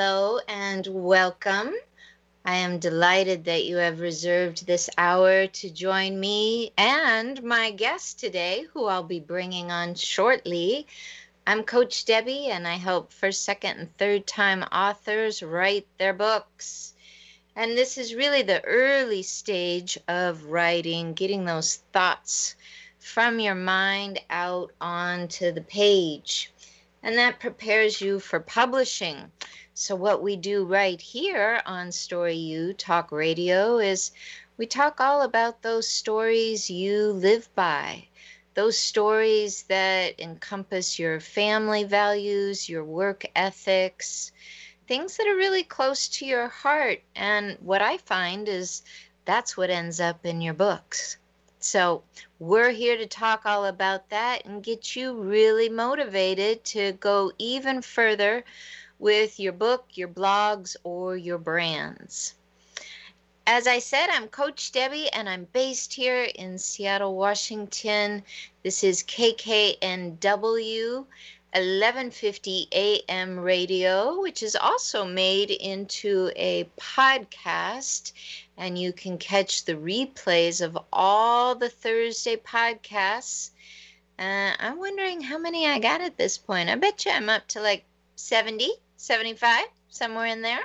hello and welcome. I am delighted that you have reserved this hour to join me and my guest today, who I'll be bringing on shortly. I'm Coach Debbie, and I help first, second, and third time authors write their books. And this is really the early stage of writing, getting those thoughts from your mind out onto the page. And that prepares you for publishing. So, what we do right here on Story U Talk Radio is we talk all about those stories you live by, those stories that encompass your family values, your work ethics, things that are really close to your heart. And what I find is that's what ends up in your books. So, we're here to talk all about that and get you really motivated to go even further with your book, your blogs, or your brands. As I said, I'm Coach Debbie and I'm based here in Seattle, Washington. This is KKNW 1150 AM radio, which is also made into a podcast and you can catch the replays of all the Thursday podcasts. Uh, I'm wondering how many I got at this point. I bet you I'm up to like 70, 75, somewhere in there.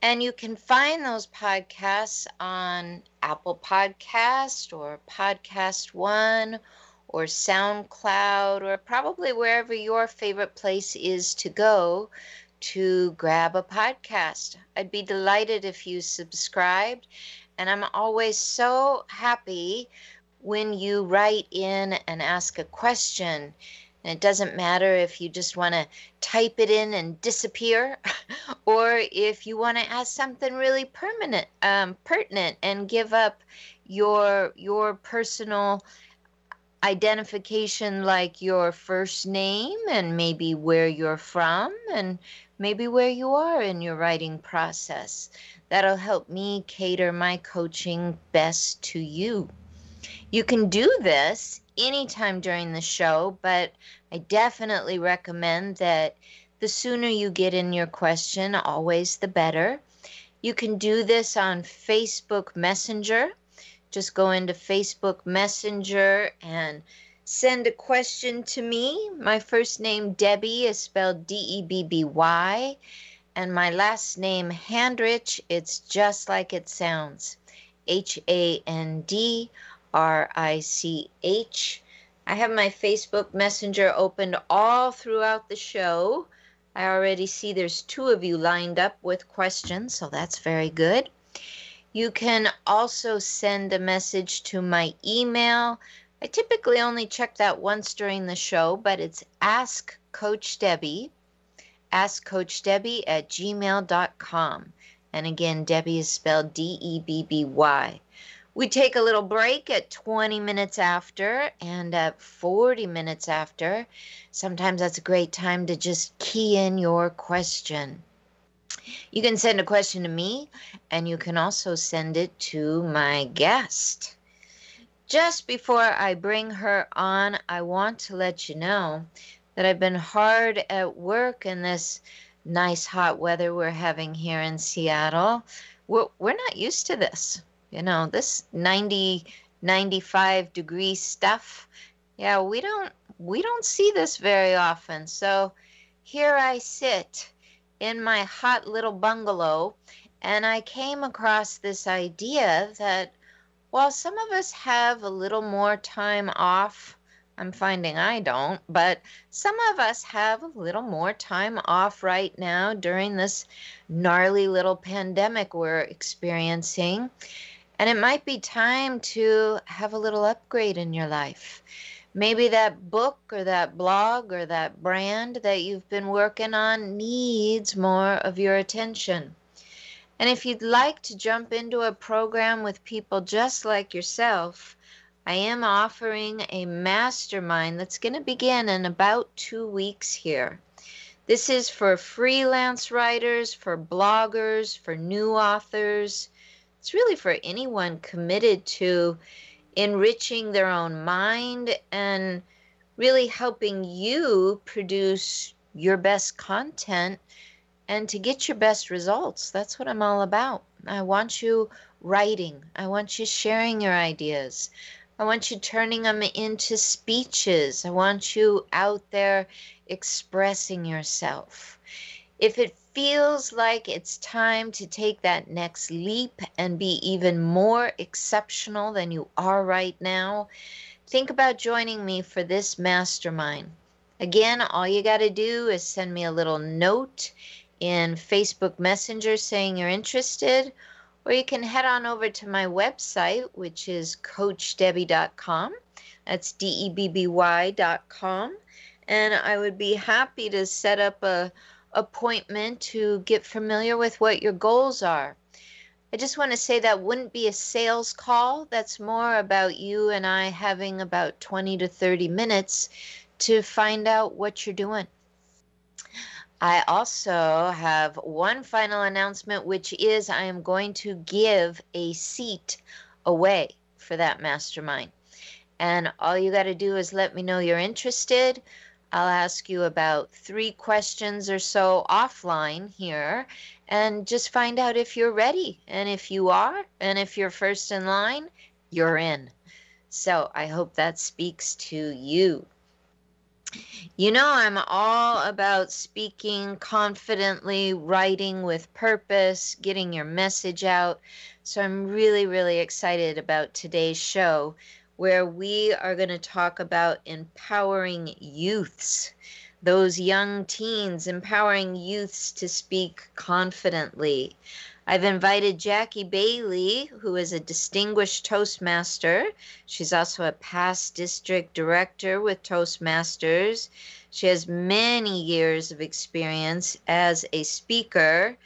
And you can find those podcasts on Apple Podcast or Podcast One or SoundCloud or probably wherever your favorite place is to go to grab a podcast. I'd be delighted if you subscribed. And I'm always so happy when you write in and ask a question. And it doesn't matter if you just want to type it in and disappear, or if you want to ask something really permanent, um, pertinent, and give up your your personal identification, like your first name and maybe where you're from, and maybe where you are in your writing process. That'll help me cater my coaching best to you. You can do this anytime during the show, but I definitely recommend that the sooner you get in your question, always the better. You can do this on Facebook Messenger. Just go into Facebook Messenger and send a question to me. My first name, Debbie, is spelled D E B B Y, and my last name, Handrich, it's just like it sounds H A N D I C H. I have my Facebook Messenger opened all throughout the show. I already see there's two of you lined up with questions, so that's very good. You can also send a message to my email, I typically only check that once during the show, but it's Ask Coach Debbie, Ask Coach Debbie at gmail.com. And again, Debbie is spelled D E B B Y. We take a little break at 20 minutes after and at 40 minutes after. Sometimes that's a great time to just key in your question. You can send a question to me, and you can also send it to my guest. Just before I bring her on, I want to let you know that I've been hard at work in this nice hot weather we're having here in Seattle. We're, we're not used to this. You know, this 90, 95 degree stuff. Yeah, we don't we don't see this very often. So here I sit in my hot little bungalow and I came across this idea that while some of us have a little more time off, I'm finding I don't, but some of us have a little more time off right now during this gnarly little pandemic we're experiencing. And it might be time to have a little upgrade in your life. Maybe that book or that blog or that brand that you've been working on needs more of your attention. And if you'd like to jump into a program with people just like yourself, I am offering a mastermind that's going to begin in about two weeks here. This is for freelance writers, for bloggers, for new authors. It's really for anyone committed to enriching their own mind and really helping you produce your best content and to get your best results. That's what I'm all about. I want you writing, I want you sharing your ideas. I want you turning them into speeches. I want you out there expressing yourself. If it feels like it's time to take that next leap and be even more exceptional than you are right now, think about joining me for this mastermind. Again, all you got to do is send me a little note in Facebook Messenger saying you're interested, or you can head on over to my website, which is coachdebby.com. That's D E B B Y.com. And I would be happy to set up a appointment to get familiar with what your goals are. I just want to say that wouldn't be a sales call. That's more about you and I having about 20 to 30 minutes to find out what you're doing. I also have one final announcement, which is I am going to give a seat away for that mastermind. And all you got to do is let me know you're interested. I'll ask you about three questions or so offline here and just find out if you're ready. And if you are, and if you're first in line, you're in. So I hope that speaks to you. You know, I'm all about speaking confidently, writing with purpose, getting your message out. So I'm really, really excited about today's show where we are going to talk about empowering youths, those young teens, empowering youths to speak confidently. I've invited Jackie Bailey, who is a distinguished Toastmaster. She's also a past district director with Toastmasters. She has many years of experience as a speaker.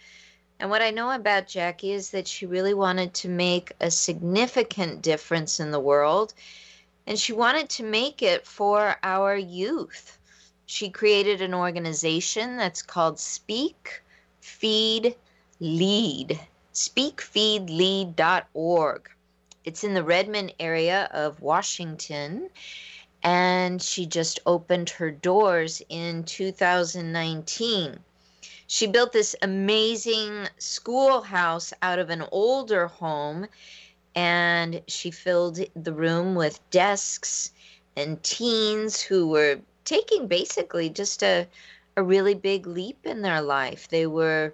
And what I know about Jackie is that she really wanted to make a significant difference in the world, and she wanted to make it for our youth. She created an organization that's called Speak, Feed, Lead. SpeakFeedLead.org. It's in the Redmond area of Washington, and she just opened her doors in 2019. She built this amazing schoolhouse out of an older home and she filled the room with desks and teens who were taking basically just a, a really big leap in their life. They were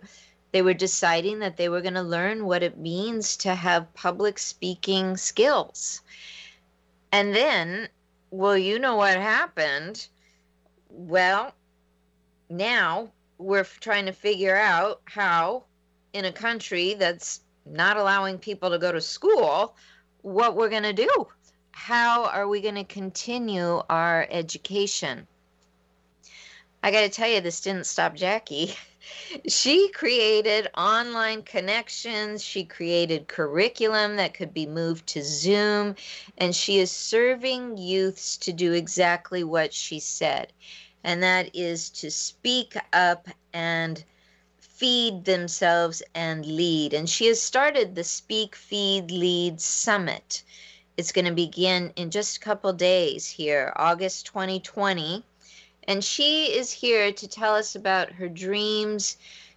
they were deciding that they were going to learn what it means to have public speaking skills. And then, well, you know what happened? Well, now we're trying to figure out how, in a country that's not allowing people to go to school, what we're going to do. How are we going to continue our education? I got to tell you, this didn't stop Jackie. she created online connections. She created curriculum that could be moved to Zoom. And she is serving youths to do exactly what she said and that is to speak up and feed themselves and lead. And she has started the Speak, Feed, Lead Summit. It's going to begin in just a couple days here, August 2020. And she is here to tell us about her dreams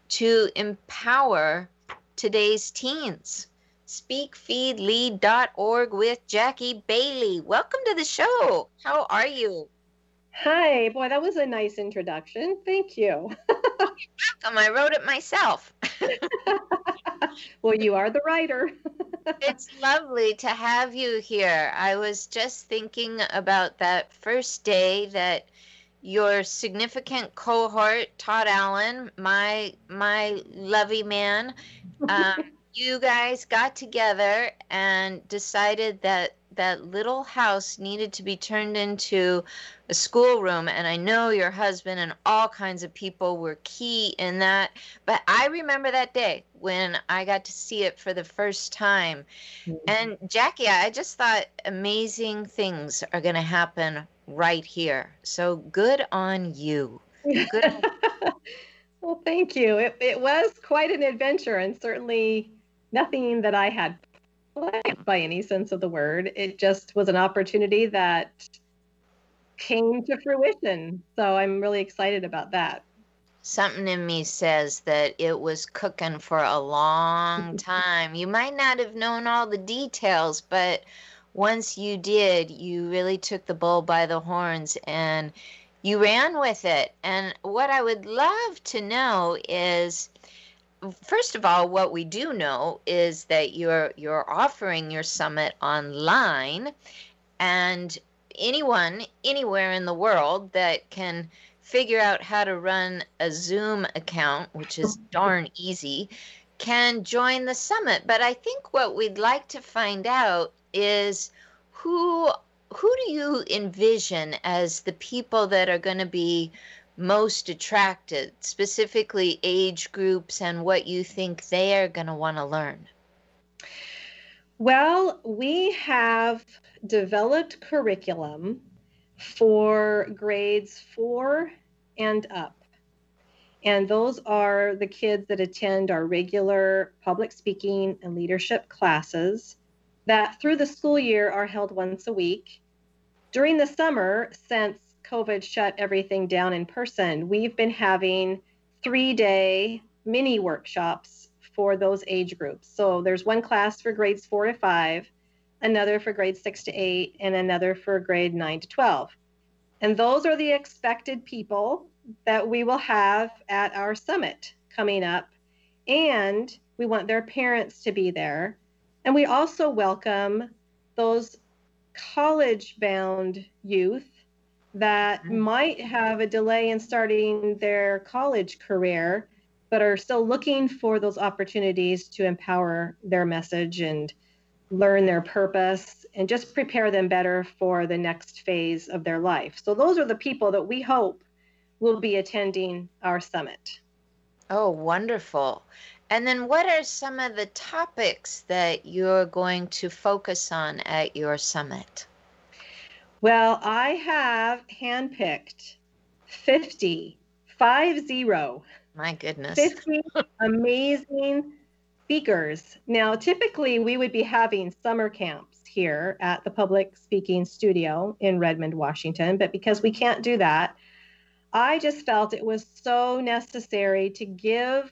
to empower today's teens. SpeakFeedLead.org with Jackie Bailey. Welcome to the show. How are you? Hi, boy, that was a nice introduction. Thank you. welcome. I wrote it myself. well, you are the writer. it's lovely to have you here. I was just thinking about that first day that your significant cohort, Todd Allen, my my lovey man, um, you guys got together and decided that that little house needed to be turned into a schoolroom and i know your husband and all kinds of people were key in that but i remember that day when i got to see it for the first time. Mm-hmm. and jackie i just thought amazing things are going to happen right here. So good on you. Good on- well thank you. It, it was quite an adventure and certainly nothing that i had by any sense of the word. It just was an opportunity that came to fruition. So I'm really excited about that. something in me says that it was cooking for a long time. You might not have known all the details, but once you did, you really took the bull by the horns and you ran with it. And what I would love to know is first of all, what we do know is that you're you're offering your summit online and anyone anywhere in the world that can figure out how to run a Zoom account, which is darn easy, can join the summit. But I think what we'd like to find out is who who do you envision as the people that are going to be most attracted, specifically age groups and what you think they are going to want to learn? Well, we have developed curriculum for grades four and up. And those are the kids that attend our regular public speaking and leadership classes that through the school year are held once a week. During the summer, since COVID shut everything down in person, we've been having three day mini workshops for those age groups. So there's one class for grades four to five, another for grades six to eight, and another for grade nine to 12. And those are the expected people that we will have at our summit coming up. And we want their parents to be there. And we also welcome those college bound youth that mm-hmm. might have a delay in starting their college career, but are still looking for those opportunities to empower their message and learn their purpose and just prepare them better for the next phase of their life. So, those are the people that we hope will be attending our summit. Oh, wonderful. And then, what are some of the topics that you're going to focus on at your summit? Well, I have handpicked 50, five zero. My goodness. 50 amazing speakers. Now, typically, we would be having summer camps here at the Public Speaking Studio in Redmond, Washington, but because we can't do that, I just felt it was so necessary to give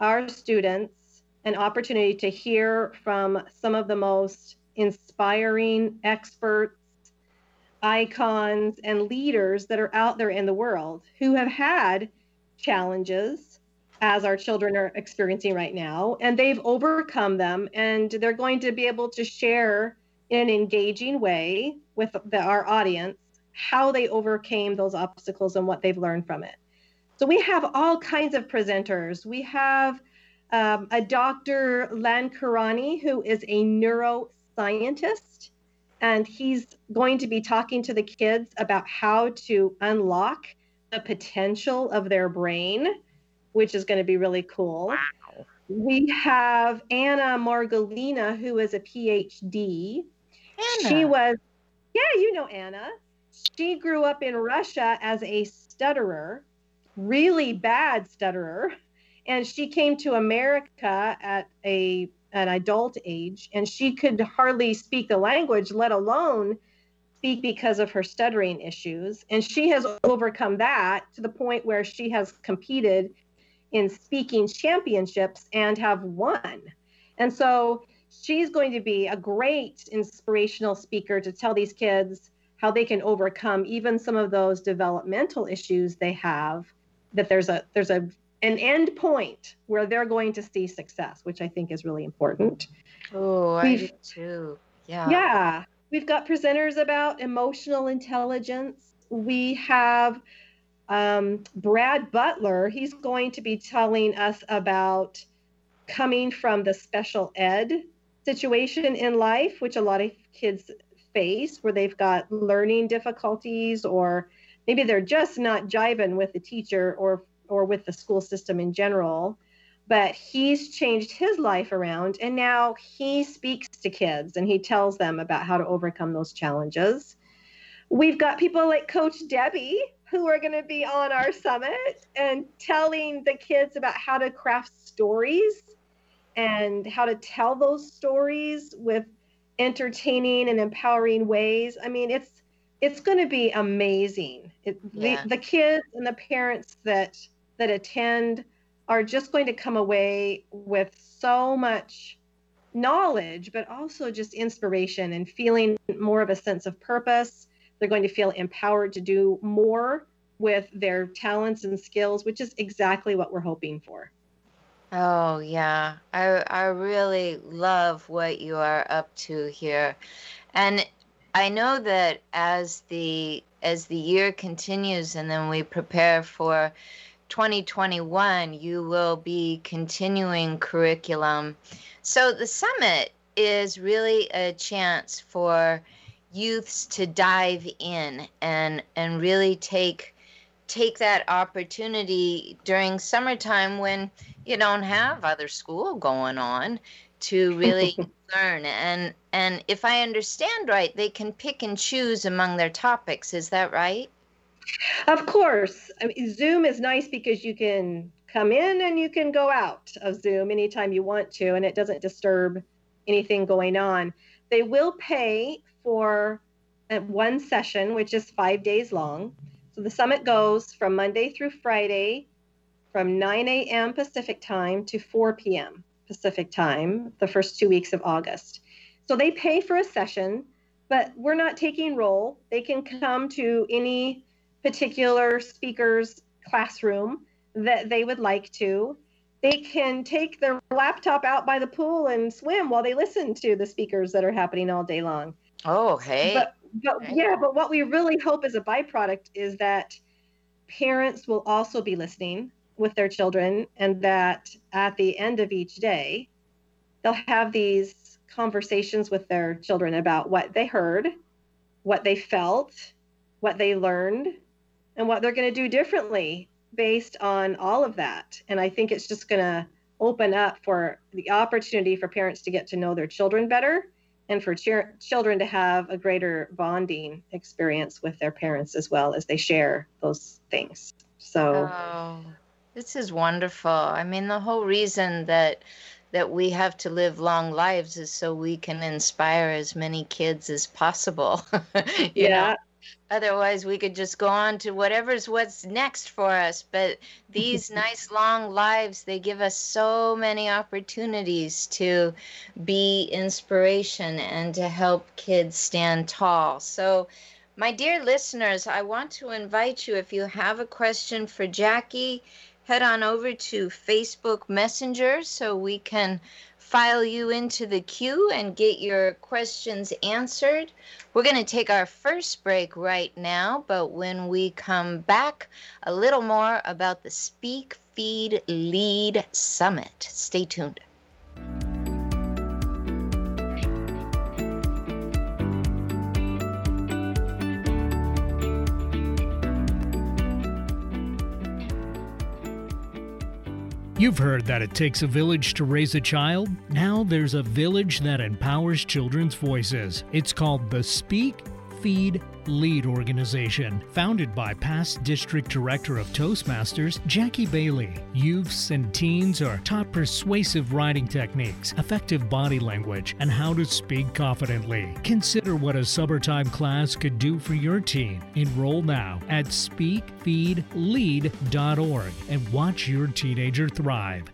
our students an opportunity to hear from some of the most inspiring experts, icons, and leaders that are out there in the world who have had challenges as our children are experiencing right now, and they've overcome them, and they're going to be able to share in an engaging way with the, our audience how they overcame those obstacles and what they've learned from it. So we have all kinds of presenters. We have um, a Dr. Lankarani, who is a neuroscientist, and he's going to be talking to the kids about how to unlock the potential of their brain which is going to be really cool. Wow. We have Anna Margolina, who is a PhD. Anna. She was, yeah, you know Anna. She grew up in Russia as a stutterer, really bad stutterer, and she came to America at a an adult age, and she could hardly speak the language, let alone speak because of her stuttering issues. And she has overcome that to the point where she has competed in speaking championships and have won. And so she's going to be a great inspirational speaker to tell these kids how they can overcome even some of those developmental issues they have that there's a there's a an end point where they're going to see success which i think is really important. Oh i do too. Yeah. Yeah we've got presenters about emotional intelligence. We have um, Brad Butler, he's going to be telling us about coming from the special ed situation in life, which a lot of kids face, where they've got learning difficulties or maybe they're just not jiving with the teacher or or with the school system in general. But he's changed his life around and now he speaks to kids and he tells them about how to overcome those challenges. We've got people like Coach Debbie, who are going to be on our summit and telling the kids about how to craft stories and how to tell those stories with entertaining and empowering ways. I mean, it's it's going to be amazing. It, yeah. the, the kids and the parents that that attend are just going to come away with so much knowledge, but also just inspiration and feeling more of a sense of purpose. They're going to feel empowered to do more with their talents and skills, which is exactly what we're hoping for. Oh yeah, I I really love what you are up to here, and I know that as the as the year continues and then we prepare for 2021, you will be continuing curriculum. So the summit is really a chance for youths to dive in and and really take take that opportunity during summertime when you don't have other school going on to really learn. And and if i understand right they can pick and choose among their topics. Is that right of course I mean, zoom is nice because you can come in and you can go out of zoom anytime you want to and it doesn't disturb anything going on they will pay for uh, one session which is five days long so the summit goes from monday through friday from 9 a.m pacific time to 4 p.m Pacific time the first two weeks of August. So they pay for a session, but we're not taking roll. They can come to any particular speaker's classroom that they would like to. They can take their laptop out by the pool and swim while they listen to the speakers that are happening all day long. Oh, hey. But, but hey. yeah, but what we really hope as a byproduct is that parents will also be listening with their children and that at the end of each day they'll have these conversations with their children about what they heard what they felt what they learned and what they're going to do differently based on all of that and i think it's just going to open up for the opportunity for parents to get to know their children better and for ch- children to have a greater bonding experience with their parents as well as they share those things so oh. This is wonderful. I mean, the whole reason that that we have to live long lives is so we can inspire as many kids as possible. yeah. Know? Otherwise, we could just go on to whatever's what's next for us. But these nice long lives, they give us so many opportunities to be inspiration and to help kids stand tall. So, my dear listeners, I want to invite you if you have a question for Jackie, head on over to Facebook Messenger so we can file you into the queue and get your questions answered. We're going to take our first break right now, but when we come back, a little more about the Speak, Feed, Lead Summit. Stay tuned. You've heard that it takes a village to raise a child. Now there's a village that empowers children's voices. It's called the Speak, Feed, Lead organization, founded by past district director of Toastmasters, Jackie Bailey. Youths and teens are taught persuasive writing techniques, effective body language, and how to speak confidently. Consider what a summertime class could do for your teen. Enroll now at speakfeedlead.org and watch your teenager thrive.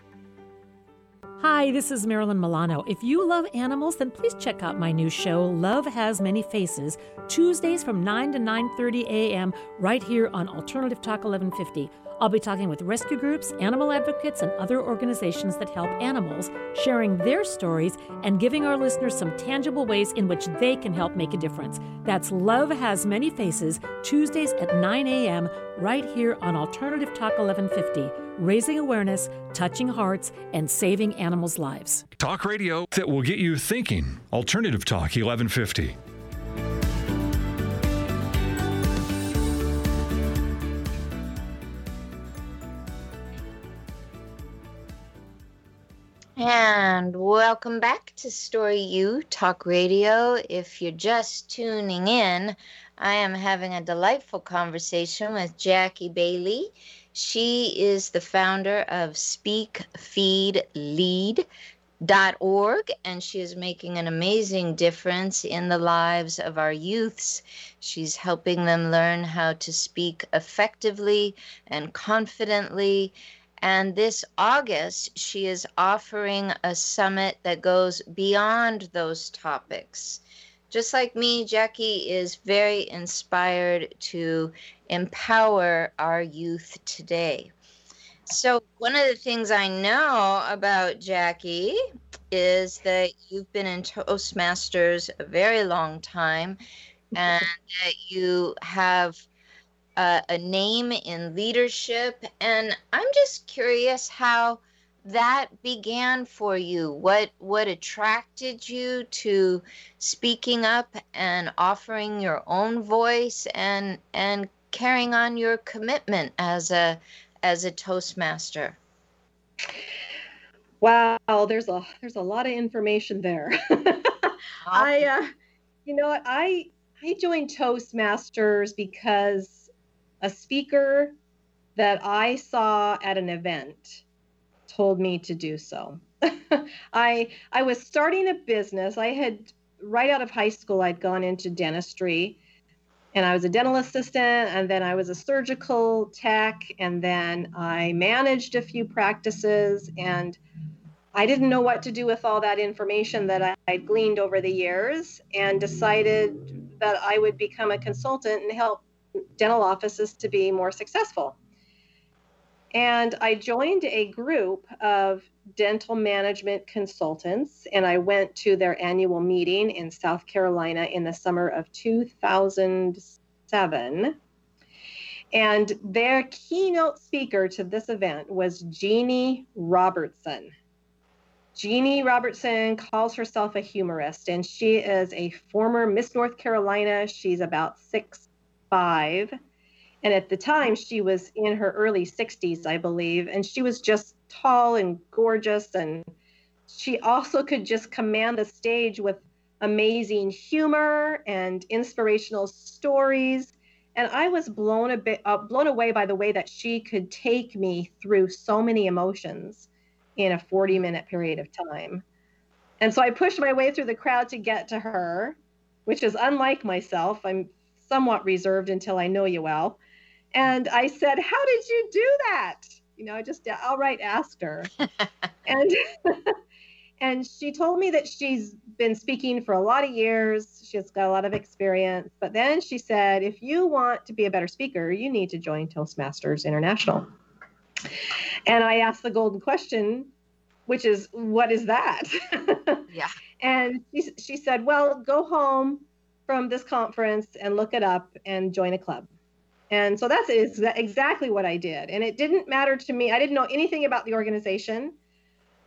Hi, this is Marilyn Milano. If you love animals, then please check out my new show, Love Has Many Faces, Tuesdays from 9 to 9:30 a.m. right here on Alternative Talk 1150. I'll be talking with rescue groups, animal advocates, and other organizations that help animals, sharing their stories and giving our listeners some tangible ways in which they can help make a difference. That's Love Has Many Faces, Tuesdays at 9 a.m., right here on Alternative Talk 1150, raising awareness, touching hearts, and saving animals' lives. Talk radio that will get you thinking. Alternative Talk 1150. And welcome back to Story U Talk Radio. If you're just tuning in, I am having a delightful conversation with Jackie Bailey. She is the founder of Speak, Feed, Lead. org and she is making an amazing difference in the lives of our youths. She's helping them learn how to speak effectively and confidently. And this August, she is offering a summit that goes beyond those topics. Just like me, Jackie is very inspired to empower our youth today. So, one of the things I know about Jackie is that you've been in Toastmasters a very long time and that you have a, a name in leadership. And I'm just curious how that began for you what what attracted you to speaking up and offering your own voice and and carrying on your commitment as a as a Toastmaster? Wow, there's a there's a lot of information there. I, uh, you know I I joined Toastmasters because a speaker that I saw at an event told me to do so. I I was starting a business. I had right out of high school I'd gone into dentistry and I was a dental assistant, and then I was a surgical tech, and then I managed a few practices, and I didn't know what to do with all that information that I would gleaned over the years, and decided that I would become a consultant and help dental offices to be more successful. And I joined a group of dental management consultants, and I went to their annual meeting in South Carolina in the summer of 2007. And their keynote speaker to this event was Jeannie Robertson. Jeannie Robertson calls herself a humorist, and she is a former Miss North Carolina. She's about six five and at the time, she was in her early 60s, I believe, and she was just tall and gorgeous. And she also could just command the stage with amazing humor and inspirational stories. And I was blown a bit uh, blown away by the way that she could take me through so many emotions in a 40 minute period of time. And so I pushed my way through the crowd to get to her, which is unlike myself. I'm somewhat reserved until I know you well. And I said, How did you do that? You know, I just outright asked her. and and she told me that she's been speaking for a lot of years. She's got a lot of experience. But then she said, if you want to be a better speaker, you need to join Toastmasters International. And I asked the golden question, which is, what is that? yeah. And she, she said, well, go home from this conference and look it up and join a club. And so that's exactly what I did. And it didn't matter to me. I didn't know anything about the organization,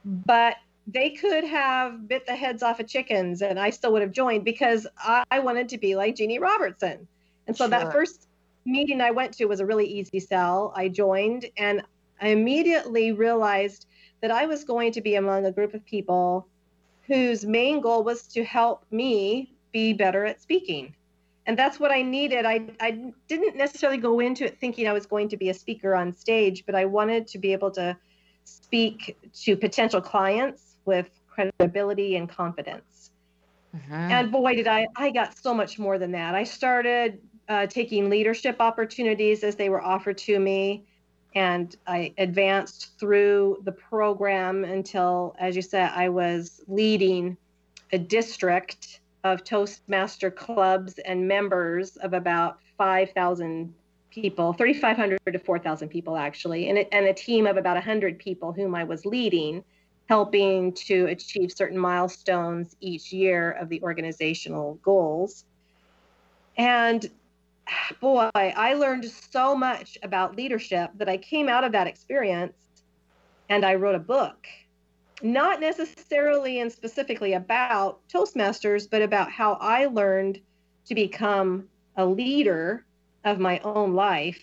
but they could have bit the heads off of chickens and I still would have joined because I wanted to be like Jeannie Robertson. And so sure. that first meeting I went to was a really easy sell. I joined and I immediately realized that I was going to be among a group of people whose main goal was to help me be better at speaking and that's what I needed. I, I didn't necessarily go into it thinking I was going to be a speaker on stage, but I wanted to be able to speak to potential clients with credibility and confidence. Mm-hmm. And boy, did I, I got so much more than that. I started uh, taking leadership opportunities as they were offered to me. And I advanced through the program until, as you said, I was leading a district of Toastmaster clubs and members of about 5,000 people, 3,500 to 4,000 people actually, and, and a team of about 100 people whom I was leading, helping to achieve certain milestones each year of the organizational goals. And boy, I learned so much about leadership that I came out of that experience and I wrote a book not necessarily and specifically about Toastmasters, but about how I learned to become a leader of my own life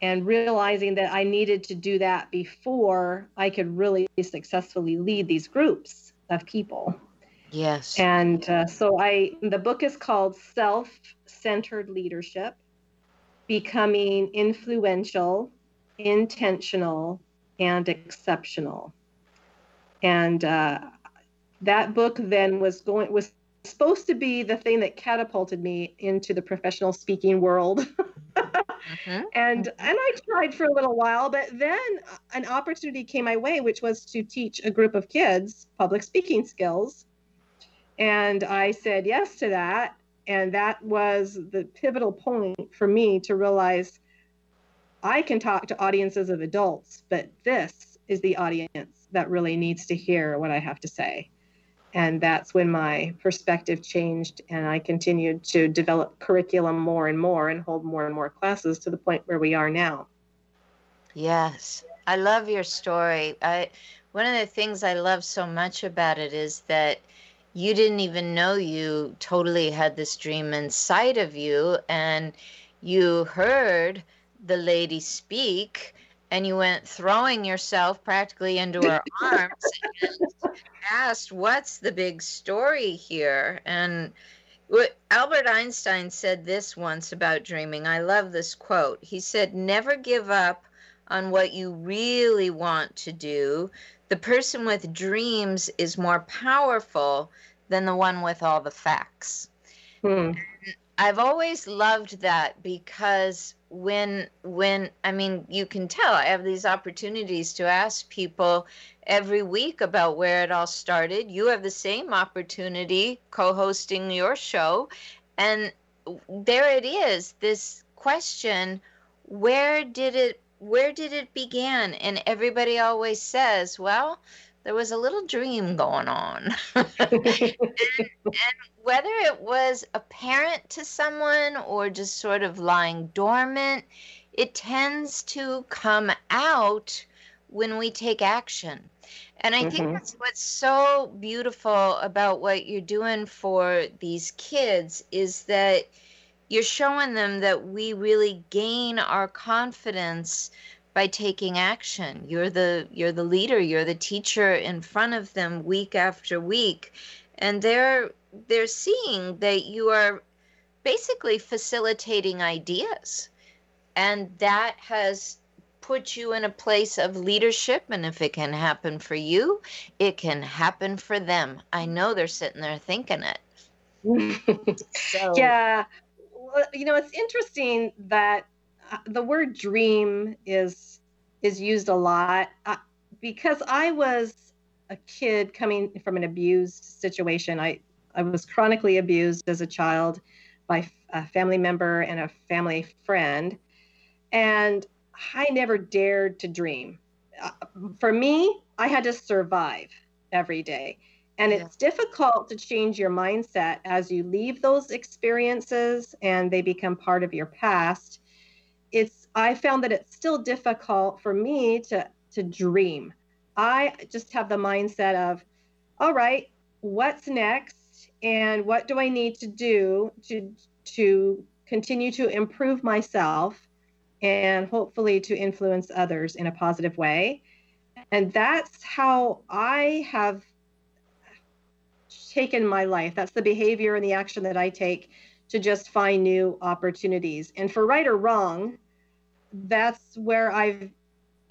and realizing that I needed to do that before I could really successfully lead these groups of people. Yes. And uh, so I, the book is called Self Centered Leadership Becoming Influential, Intentional, and Exceptional And uh, that book then was going was supposed to be the thing that catapulted me into the professional speaking world. mm-hmm. And and I tried for a little while, but then an opportunity came my way, which was to teach a group of kids public speaking skills. And I said yes to that. And that was the pivotal point for me to realize I can talk to audiences of adults, but this is the audience that really needs to hear what I have to say. And that's when my perspective changed, and I continued to develop curriculum more and more and hold more and more classes to the point where we are now. Yes, I love your story. I one of the things I love so much about it is that you didn't even know you totally had this dream inside of you, and you heard the lady speak and you went throwing yourself practically into her arms and asked, What's the big story here? And Albert Einstein said this once about dreaming. I love this quote. He said, Never give up on what you really want to do. The person with dreams is more powerful than the one with all the facts. Hmm. I've always loved that because when when i mean you can tell i have these opportunities to ask people every week about where it all started. You have the same opportunity co-hosting your show. And there it is this question where did it where did it begin? And everybody always says well there was a little dream going on and, and whether it was apparent to someone or just sort of lying dormant, it tends to come out when we take action. And I mm-hmm. think that's what's so beautiful about what you're doing for these kids is that you're showing them that we really gain our confidence by taking action. You're the you're the leader, you're the teacher in front of them week after week. And they're they're seeing that you are basically facilitating ideas. And that has put you in a place of leadership. And if it can happen for you it can happen for them. I know they're sitting there thinking it. So. yeah. Well, you know it's interesting that the word dream is is used a lot uh, because i was a kid coming from an abused situation. I, I was chronically abused as a child by a family member and a family friend. And I never dared to dream. Uh, for me, I had to survive every day. And it's difficult to change your mindset as you leave those experiences and they become part of your past. It's I found that it's still difficult for me to to dream. I just have the mindset of, all right, what's next, and what do I need to do to to continue to improve myself, and hopefully to influence others in a positive way. And that's how I have taken my life. That's the behavior and the action that I take to just find new opportunities. And for right or wrong, that's where I've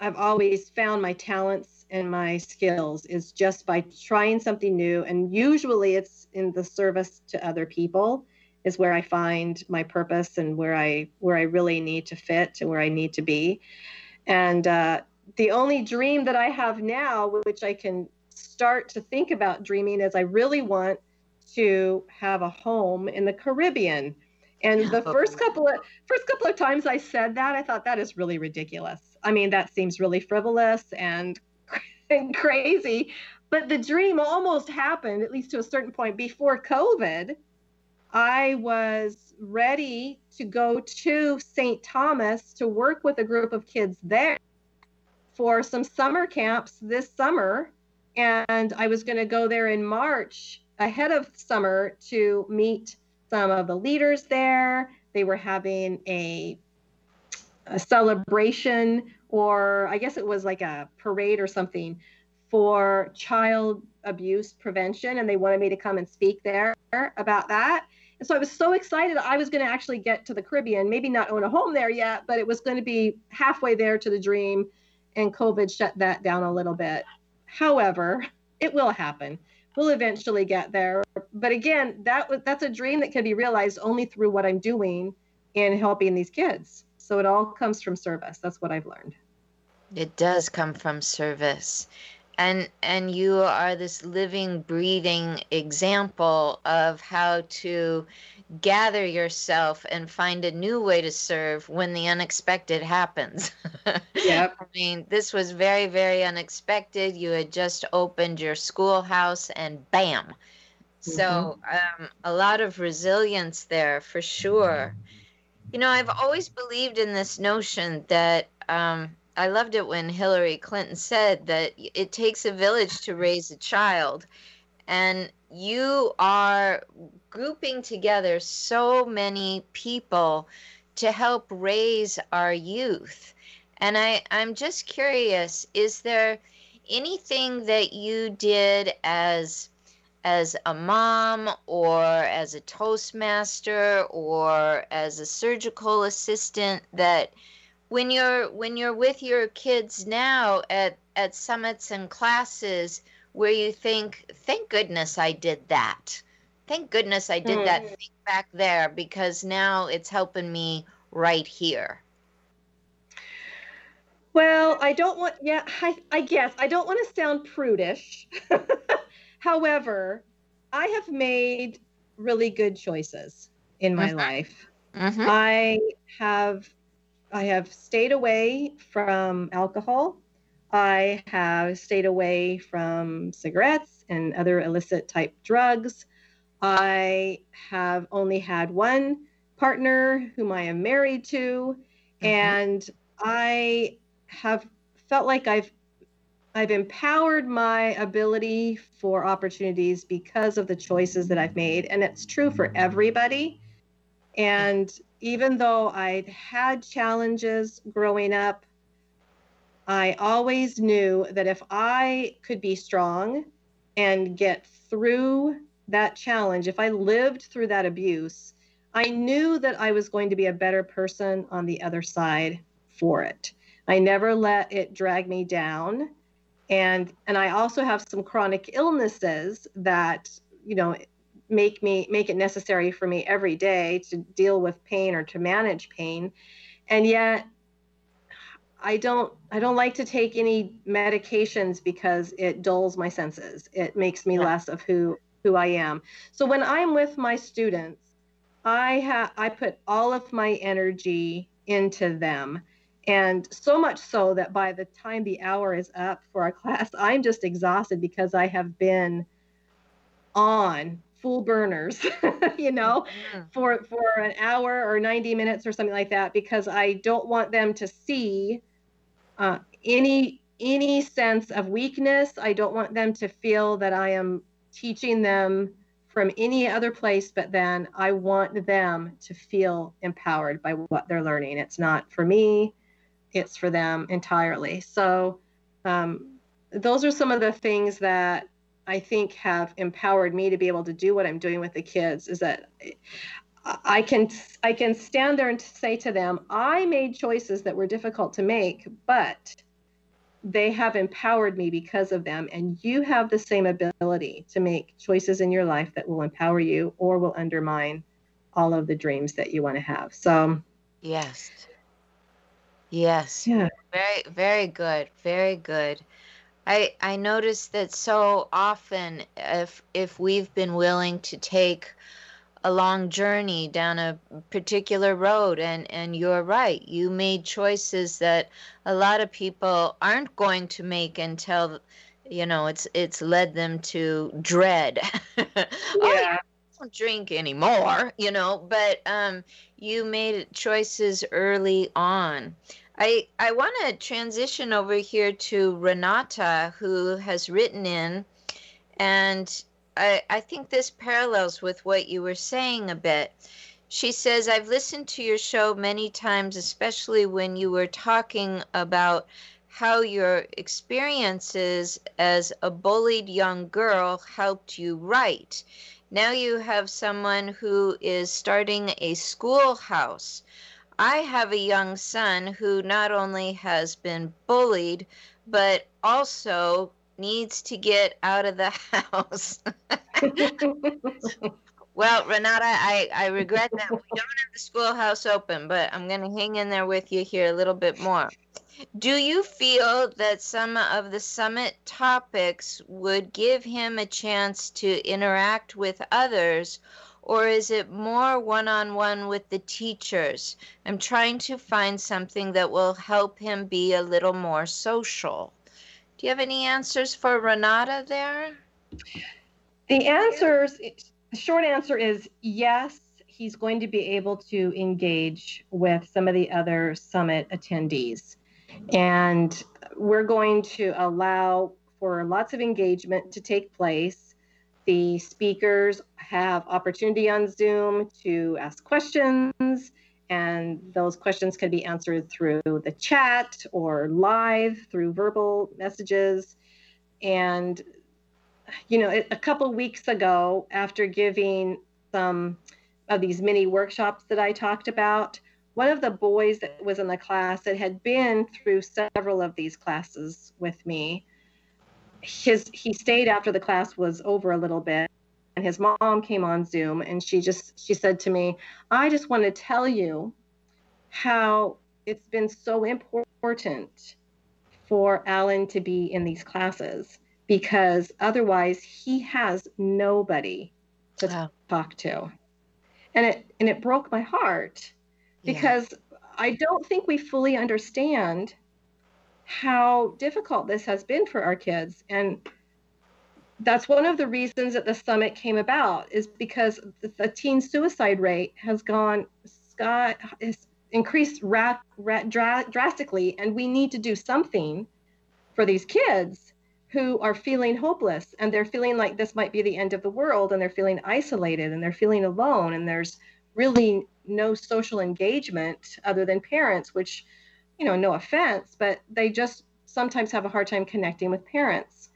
I've always found my talents and my skills is just by trying something new and usually it's in the service to other people is where i find my purpose and where i where i really need to fit and where i need to be and uh, the only dream that i have now which i can start to think about dreaming is i really want to have a home in the caribbean and the oh. first couple of first couple of times I said that, I thought that is really ridiculous. I mean, that seems really frivolous and and crazy. But the dream almost happened, at least to a certain point, before COVID. I was ready to go to St. Thomas to work with a group of kids there for some summer camps this summer. And I was going to go there in March ahead of summer to meet some of the leaders there. They were having a, a celebration or I guess it was like a parade or something for child abuse prevention, and they wanted me to come and speak there about that. And so I was so excited I was going to actually get to the Caribbean, maybe not own a home there yet, but it was going to be halfway there to the dream, and COVID shut that down a little bit. However, it will happen. We'll eventually get there. But again, that that's a dream that can be realized only through what I'm doing in helping these kids. So it all comes from service. That's what I've learned. It does come from service. And and you are this living breathing example of how to gather yourself and find a new way to serve when the unexpected happens. Yep. I mean, this was very, very unexpected. You had just opened your schoolhouse and bam. So, um, a lot of resilience there for sure. You know, I've always believed in this notion that um, I loved it when Hillary Clinton said that it takes a village to raise a child. And you are grouping together so many people to help raise our youth. And I, I'm just curious, is there anything that you did as as a mom or as a toastmaster or as a surgical assistant that when you're when you're with your kids now at at summits and classes where you think thank goodness I did that thank goodness I did that Mm. thing back there because now it's helping me right here Well, I don't want, yeah, I, I guess I don't want to sound prudish. However, I have made really good choices in my Mhm. life. hmm I have I have stayed away from alcohol. I have stayed away from cigarettes and other illicit type drugs. I have only had one partner whom I am married to mm-hmm. and I have felt like I've I've empowered my ability for opportunities because of the choices that I've made and it's true for everybody. And even though I'd had challenges growing up, I always knew that if I could be strong and get through that challenge, if I lived through that abuse, I knew that I was going to be a better person on the other side for it. I never let it drag me down. And and I also have some chronic illnesses that, you know, make me make it necessary for me every day to deal with pain or to manage pain. And yet I don't I don't like to take any medications because it dulls my senses. It makes me Yeah. less of who who I am. So when I'm with my students, I have I put all of my energy into them. And so much so that by the time the hour is up for our class, I'm just exhausted because I have been on full burners, you know, Mhm. for for an hour or 90 minutes or something like that because I don't want them to see uh, any any sense of weakness. I don't want them to feel that I am teaching them from any other place but then I want them to feel empowered by what they're learning. It's not for me, it's for them entirely. So um, those are some of the things that I think have empowered me to be able to do what I'm doing with the kids is that I can I can stand there and say to them, I made choices that were difficult to make, but they have empowered me because of them and you have the same ability to make choices in your life that will empower you or will undermine all of the dreams that you want to have. So, um, yes yes yeah. Very, very good. Very good. I I noticed that so often if if we've been willing to take a long journey down a particular road and and you're right. You made choices that a lot of people aren't going to make until you know it's it's led them to dread. oh yeah, I don't drink anymore, you know, but um you made choices early on. I I want to transition over here to Renata, who has written in, and I I think this parallels with what you were saying a bit. She says, I've listened to your show many times, especially when you were talking about how your experiences as a bullied young girl helped you write. Now you have someone who is starting a schoolhouse. I have a young son who not only has been bullied, but also needs to get out of the house. well, Renata, I, I regret that we don't have the schoolhouse open, but I'm going to hang in there with you here a little bit more. Do you feel that some of the summit topics would give him a chance to interact with others, or is it more one on one with the teachers? I'm trying to find something that will help him be a little more social. Do you have any answers for Renata there? The answers, the short answer is yes, he's going to be able to engage with some of the other summit attendees. And we're going to allow for lots of engagement to take place. The speakers have opportunity on Zoom to ask questions, and those questions can be answered through the chat or live through verbal messages. And, you know, a couple weeks ago, after giving some of these mini workshops that I talked about, one of the boys that was in the class that had been through several of these classes with me his he stayed after the class was over a little bit and his mom came on zoom and she just she said to me i just want to tell you how it's been so important for alan to be in these classes because otherwise he has nobody to wow. talk to and it and it broke my heart because yeah. I don't think we fully understand how difficult this has been for our kids. And that's one of the reasons that the summit came about is because the, teen suicide rate has gone sky is increased ra- ra- dra- drastically and we need to do something for these kids who are feeling hopeless and they're feeling like this might be the end of the world and they're feeling isolated and they're feeling alone and there's really no social engagement other than parents, which, you know, no offense, but they just sometimes have a hard time connecting with parents.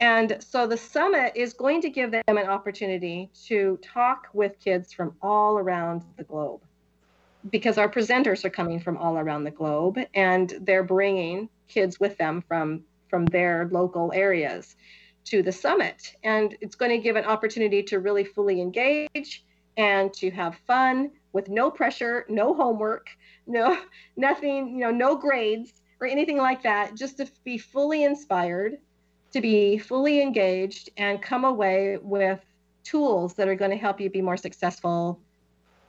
And so the summit is going to give them an opportunity to talk with kids from all around the globe. Because our presenters are coming from all around the globe and they're bringing kids with them from from their local areas to the summit. And it's going to give an opportunity to really fully engage and to have fun with no pressure, no homework, no nothing, you know, no grades or anything like that, just to be fully inspired, to be fully engaged and come away with tools that are going to help you be more successful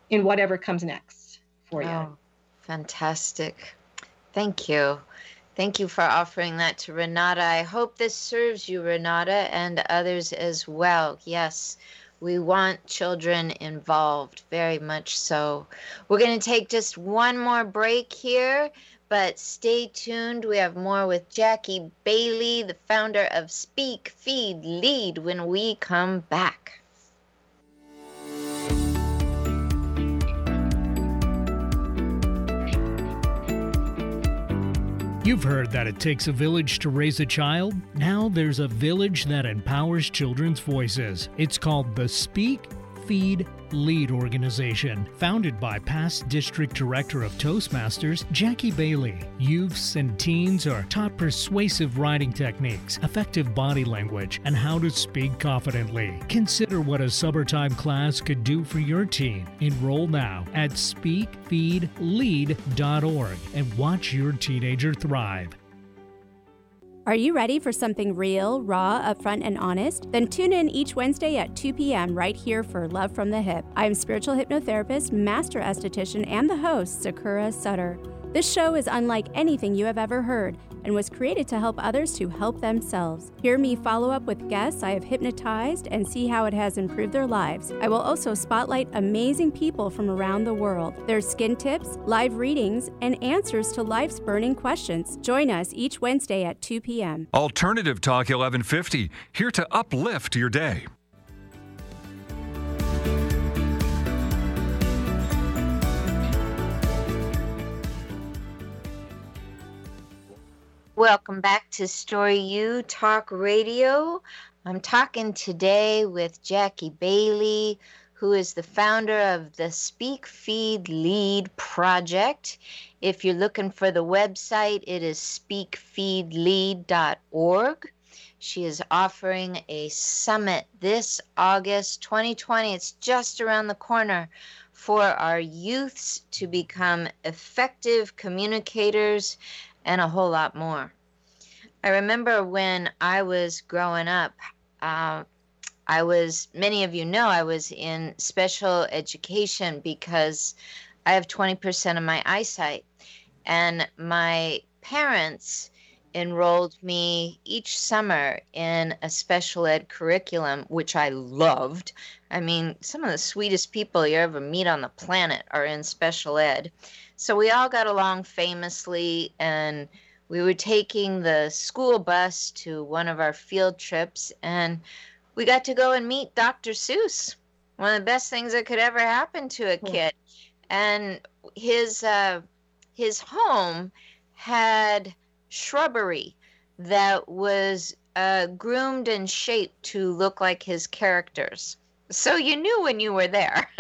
in whatever comes next for you. Oh, fantastic. Thank you. Thank you for offering that to Renata. I hope this serves you, Renata, and others as well. Yes, we want children involved, very much so. We're going to take just one more break here, but stay tuned. We have more with Jackie Bailey, the founder of Speak, Feed, Lead, when we come back. You've heard that it takes a village to raise a child. Now there's a village that empowers children's voices. It's called the Speak, Feed, Lead organization, founded by past district director of Toastmasters, Jackie Bailey. Youths and teens are taught persuasive writing techniques, effective body language, and how to speak confidently. Consider what a summertime class could do for your teen. Enroll now at speakfeedlead.org and watch your teenager thrive. Are you ready for something real, raw, upfront, and honest? Then tune in each Wednesday at 2 p.m. right here for Love from the Hip. I am spiritual hypnotherapist, master esthetician, and the host, Sakura Sutter. This show is unlike anything you have ever heard and was created to help others to help themselves. Hear me follow up with guests I have hypnotized and see how it has improved their lives. I will also spotlight amazing people from around the world, their skin tips, live readings, and answers to life's burning questions. Join us each Wednesday at 2 p.m. Alternative Talk 1150, here to uplift your day. Welcome back to Story U Talk Radio. I'm talking today with Jackie Bailey, who is the founder of the Speak Feed Lead project. If you're looking for the website, it is speakfeedlead.org. She is offering a summit this August 2020. It's just around the corner for our youths to become effective communicators and a whole lot more. I remember when I was growing up, uh, I was, many of you know, I was in special education because I have 20% of my eyesight. And my parents enrolled me each summer in a special ed curriculum, which I loved. I mean, some of the sweetest people you ever meet on the planet are in special ed. So we all got along famously, and we were taking the school bus to one of our field trips, and we got to go and meet Dr. Seuss, one of the best things that could ever happen to a kid. And his uh, his home had shrubbery that was uh, groomed and shaped to look like his characters. So you knew when you were there.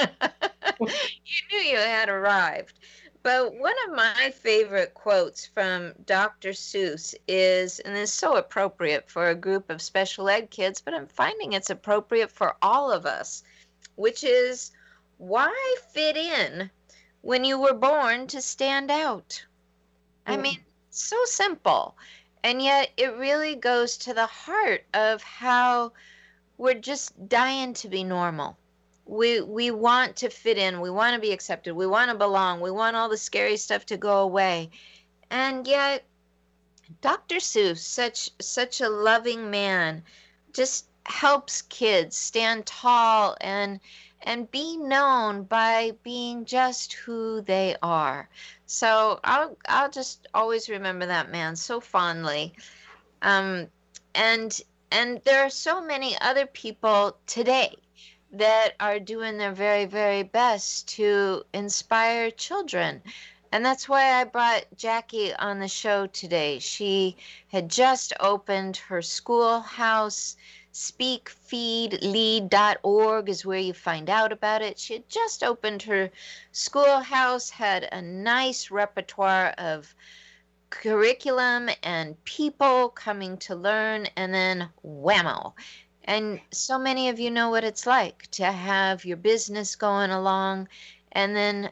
you knew you had arrived. But one of my favorite quotes from Dr. Seuss is, and it's so appropriate for a group of special ed kids, but I'm finding it's appropriate for all of us, which is why fit in when you were born to stand out? I hmm. mean, so simple. And yet it really goes to the heart of how we're just dying to be normal. We we want to fit in, we want to be accepted, we want to belong, we want all the scary stuff to go away. And yet Dr. Seuss, such such a loving man, just helps kids stand tall and and be known by being just who they are. So I'll I'll just always remember that man so fondly. Um, and and there are so many other people today that are doing their very very best to inspire children. And that's why I brought Jackie on the show today. She had just opened her schoolhouse speakfeedlead.org is where you find out about it. She had just opened her schoolhouse, had a nice repertoire of curriculum and people coming to learn, and then whammo. And so many of you know what it's like to have your business going along and then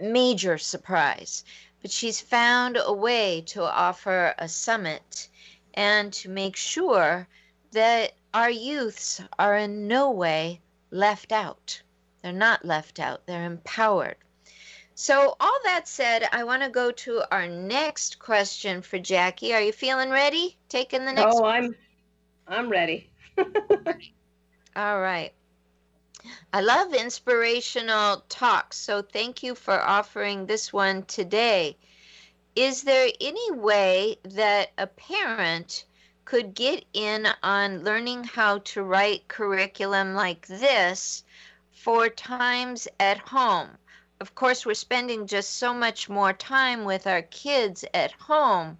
major surprise. But she's found a way to offer a summit and to make sure that our youths are in no way left out. They're not left out, they're empowered. So, all that said, I want to go to our next question for Jackie. Are you feeling ready? Taking the next Oh, I'm I'm ready. All right. I love inspirational talks, so thank you for offering this one today. Is there any way that a parent could get in on learning how to write curriculum like this for times at home. Of course, we're spending just so much more time with our kids at home.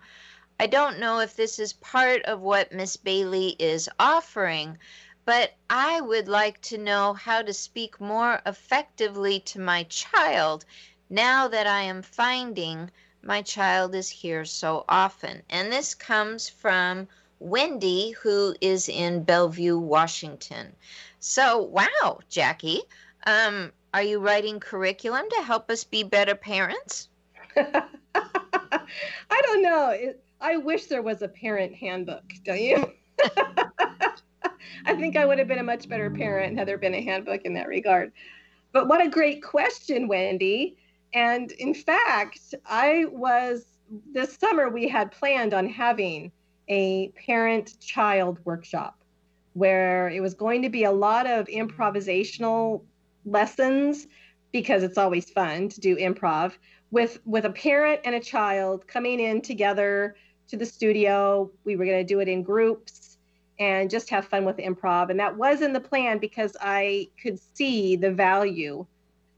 I don't know if this is part of what Miss Bailey is offering, but I would like to know how to speak more effectively to my child now that I am finding my child is here so often. And this comes from Wendy, who is in Bellevue, Washington. So, wow, Jackie, um, are you writing curriculum to help us be better parents? I don't know. I wish there was a parent handbook, don't you? I think I would have been a much better parent had there been a handbook in that regard. But what a great question, Wendy. And in fact, I was this summer we had planned on having a parent child workshop where it was going to be a lot of improvisational lessons because it's always fun to do improv with with a parent and a child coming in together to the studio we were going to do it in groups and just have fun with improv and that was in the plan because i could see the value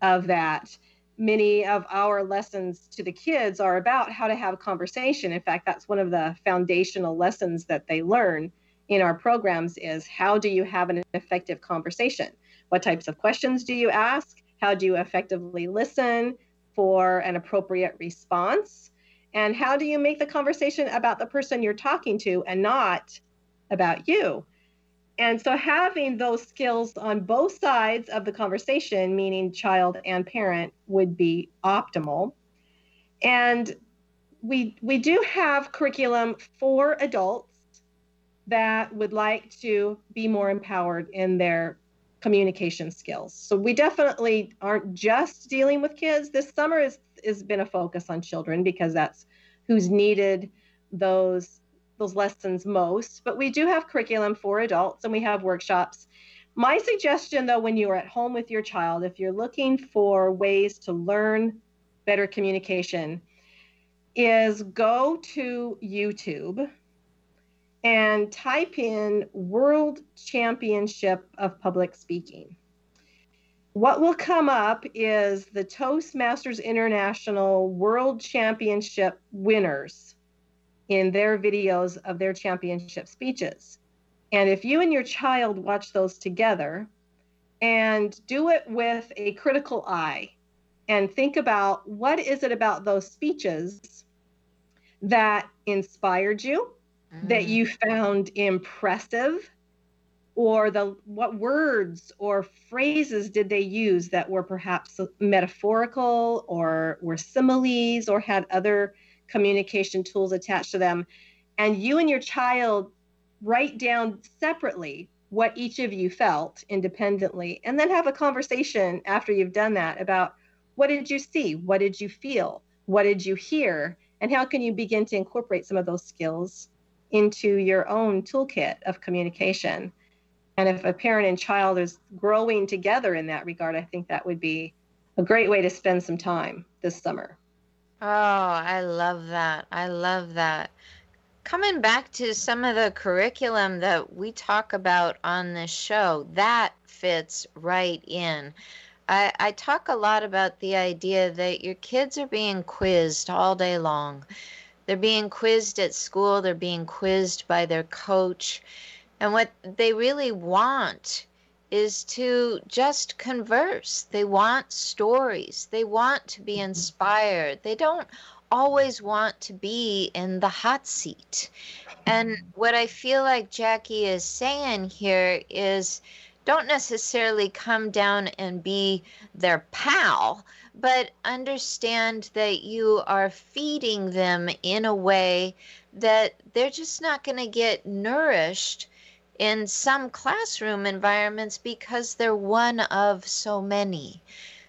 of that many of our lessons to the kids are about how to have a conversation. In fact, that's one of the foundational lessons that they learn in our programs is how do you have an effective conversation? What types of questions do you ask? How do you effectively listen for an appropriate response? And how do you make the conversation about the person you're talking to and not about you. And so having those skills on both sides of the conversation, meaning child and parent, would be optimal. And we we do have curriculum for adults that would like to be more empowered in their communication skills. So we definitely aren't just dealing with kids. This summer is has been a focus on children because that's who's needed those those lessons most. But we do have curriculum for adults and we have workshops. My suggestion though when you're at home with your child, if you're looking for ways to learn better communication, is go to YouTube and type in World Championship of Public Speaking. What will come up is the Toastmasters International World Championship winners in their videos of their championship speeches. And if you and your child watch those together and do it with a critical eye and think about what is it about those speeches that inspired you, mm. that you found impressive, or the what words or phrases did they use that were perhaps metaphorical or were similes or had other communication tools attached to them? And you and your child write down separately what each of you felt independently and then have a conversation after you've done that about what did you see? What did you feel? What did you hear? And how can you begin to incorporate some of those skills into your own toolkit of communication. And if a parent and child is growing together in that regard i think that would be a great way to spend some time this summer. Oh i love that. I love that. Coming back to some of the curriculum that we talk about on this show that fits right in. I, I talk a lot about the idea that your kids are being quizzed all day long. They're being quizzed at school, they're being quizzed by their coach. And what they really want is to just converse. They want stories, they want to be inspired. They don't always want to be in the hot seat. And what I feel like Jackie is saying here is don't necessarily come down and be their pal, but understand that you are feeding them in a way that they're just not going to get nourished in some classroom environments because they're one of so many.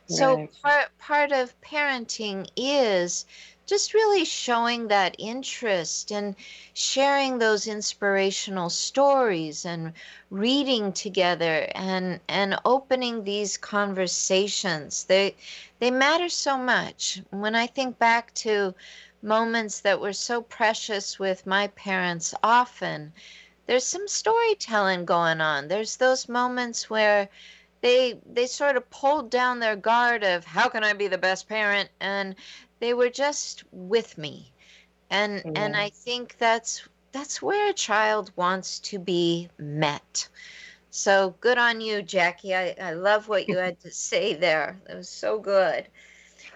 Right. So part part of parenting is just really showing that interest and sharing those inspirational stories and reading together and and opening these conversations. They they matter so much. When i think back to moments that were so precious with my parents often there's some storytelling going on. There's those moments where they they sort of pulled down their guard of how can I be the best parent? And they were just with me. And and i think that's that's where a child wants to be met. So good on you jackie. I, I love what you had to say there. It was so good.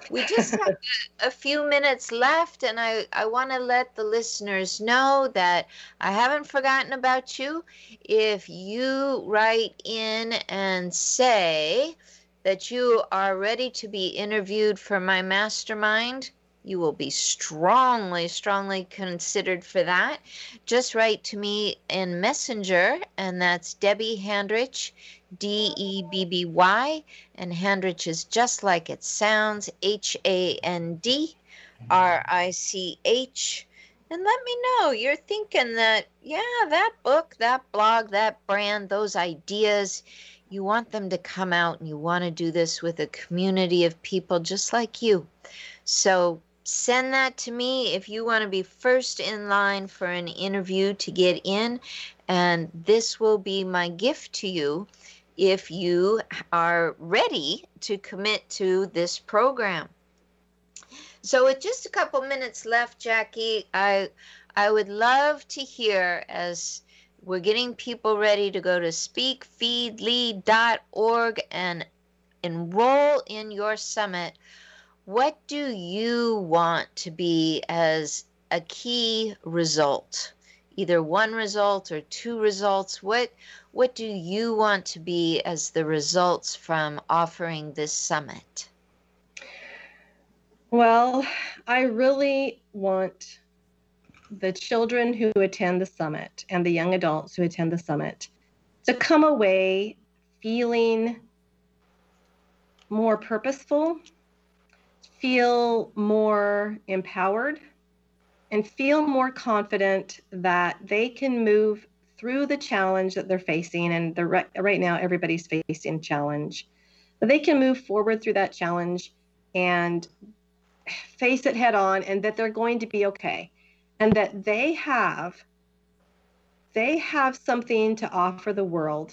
We just have a, a few minutes left and i i want to let the listeners know that i haven't forgotten about you. If you write in and say that you are ready to be interviewed for my mastermind, you will be strongly, strongly considered for that. Just write to me in Messenger, and that's Debby Handrich, D E B B Y, and Handrich is just like it sounds H A N D R I C H. And let me know you're thinking that, yeah, that book, that blog, that brand, those ideas you want them to come out and you want to do this with a community of people just like you. So send that to me if you want to be first in line for an interview to get in. And this will be my gift to you if you are ready to commit to this program. So with just a couple minutes left, Jackie, I I would love to hear as we're getting people ready to go to speakfeedlead.org and enroll in your summit. What do you want to be as a key result? either one result or two results. What what do you want to be as the results from offering this summit? Well, I really want the children who attend the summit and the young adults who attend the summit to come away feeling more purposeful, feel more empowered, and feel more confident that they can move through the challenge that they're facing. And they're right, right now, everybody's facing challenge. But they can move forward through that challenge and face it head on, and that they're going to be okay, and that they have they have something to offer the world.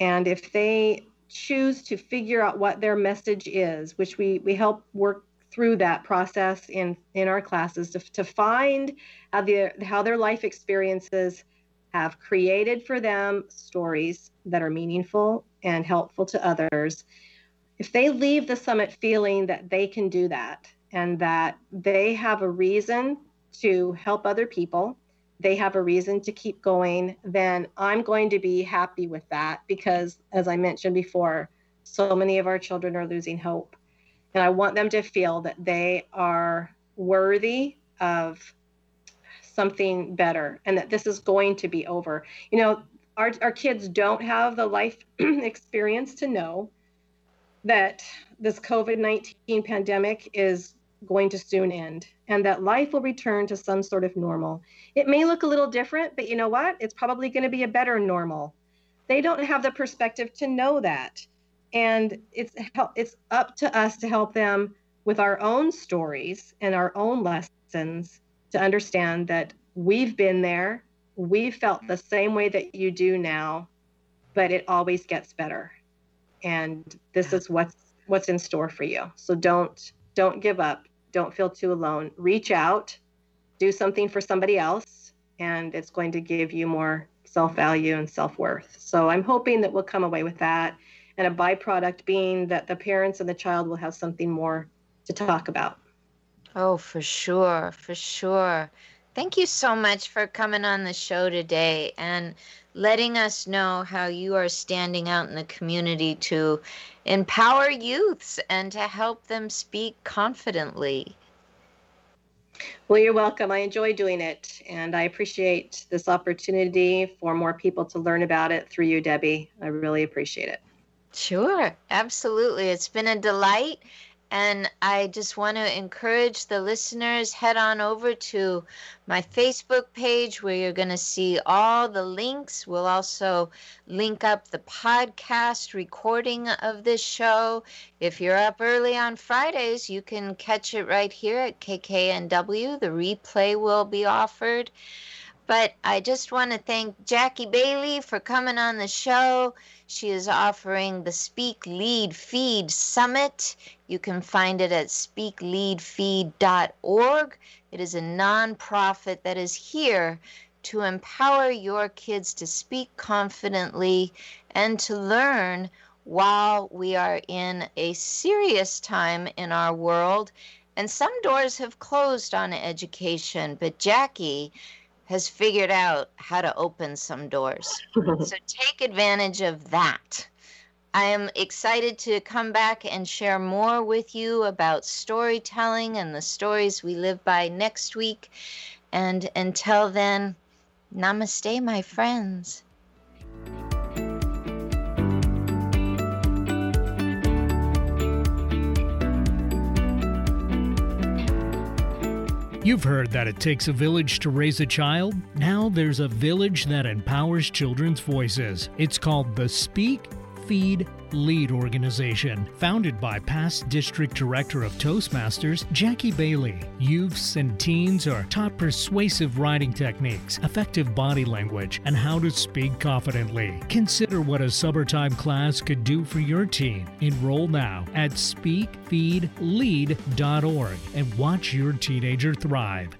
And if they choose to figure out what their message is, which we, we help work through that process in, in our classes to, to find how their, how their life experiences have created for them stories that are meaningful and helpful to others. If they leave the summit feeling that they can do that and that they have a reason to help other people, they have a reason to keep going, then I'm going to be happy with that because, as I mentioned before, so many of our children are losing hope. And I want them to feel that they are worthy of something better and that this is going to be over. You know, our, our kids don't have the life experience to know that this COVID 19 pandemic is going to soon end and that life will return to some sort of normal. It may look a little different, but you know what? It's probably going to be a better normal. They don't have the perspective to know that. And it's it's up to us to help them with our own stories and our own lessons to understand that we've been there, we felt the same way that you do now, but it always gets better. And this is what's what's in store for you. So don't don't give up. Don't feel too alone. Reach out, do something for somebody else, and it's going to give you more self value and self worth. So I'm hoping that we'll come away with that. And a byproduct being that the parents and the child will have something more to talk about. Oh, for sure, for sure. Thank you so much for coming on the show today and letting us know how you are standing out in the community to empower youths and to help them speak confidently. Well, you're welcome. I enjoy doing it, and I appreciate this opportunity for more people to learn about it through you, Debby. I really appreciate it. Sure, absolutely. It's been a delight. And I just want to encourage the listeners head on over to my Facebook page where you're going to see all the links. We'll also link up the podcast recording of this show. If you're up early on Fridays, you can catch it right here at KKNW. The replay will be offered. But I just want to thank Jackie Bailey for coming on the show. She is offering the Speak Lead Feed Summit. You can find it at speakleadfeed.org. It is a nonprofit that is here to empower your kids to speak confidently and to learn while we are in a serious time in our world. And some doors have closed on education, but Jackie has figured out how to open some doors. so take advantage of that. I am excited to come back and share more with you about storytelling and the stories we live by next week. And until then, namaste, my friends. You've heard that it takes a village to raise a child. Now there's a village that empowers children's voices. It's called the Speak, Feed, Lead organization, founded by past district director of Toastmasters, Jackie Bailey. Youths and teens are taught persuasive writing techniques, effective body language, and how to speak confidently. Consider what a summertime class could do for your teen. Enroll now at speakfeedlead.org and watch your teenager thrive.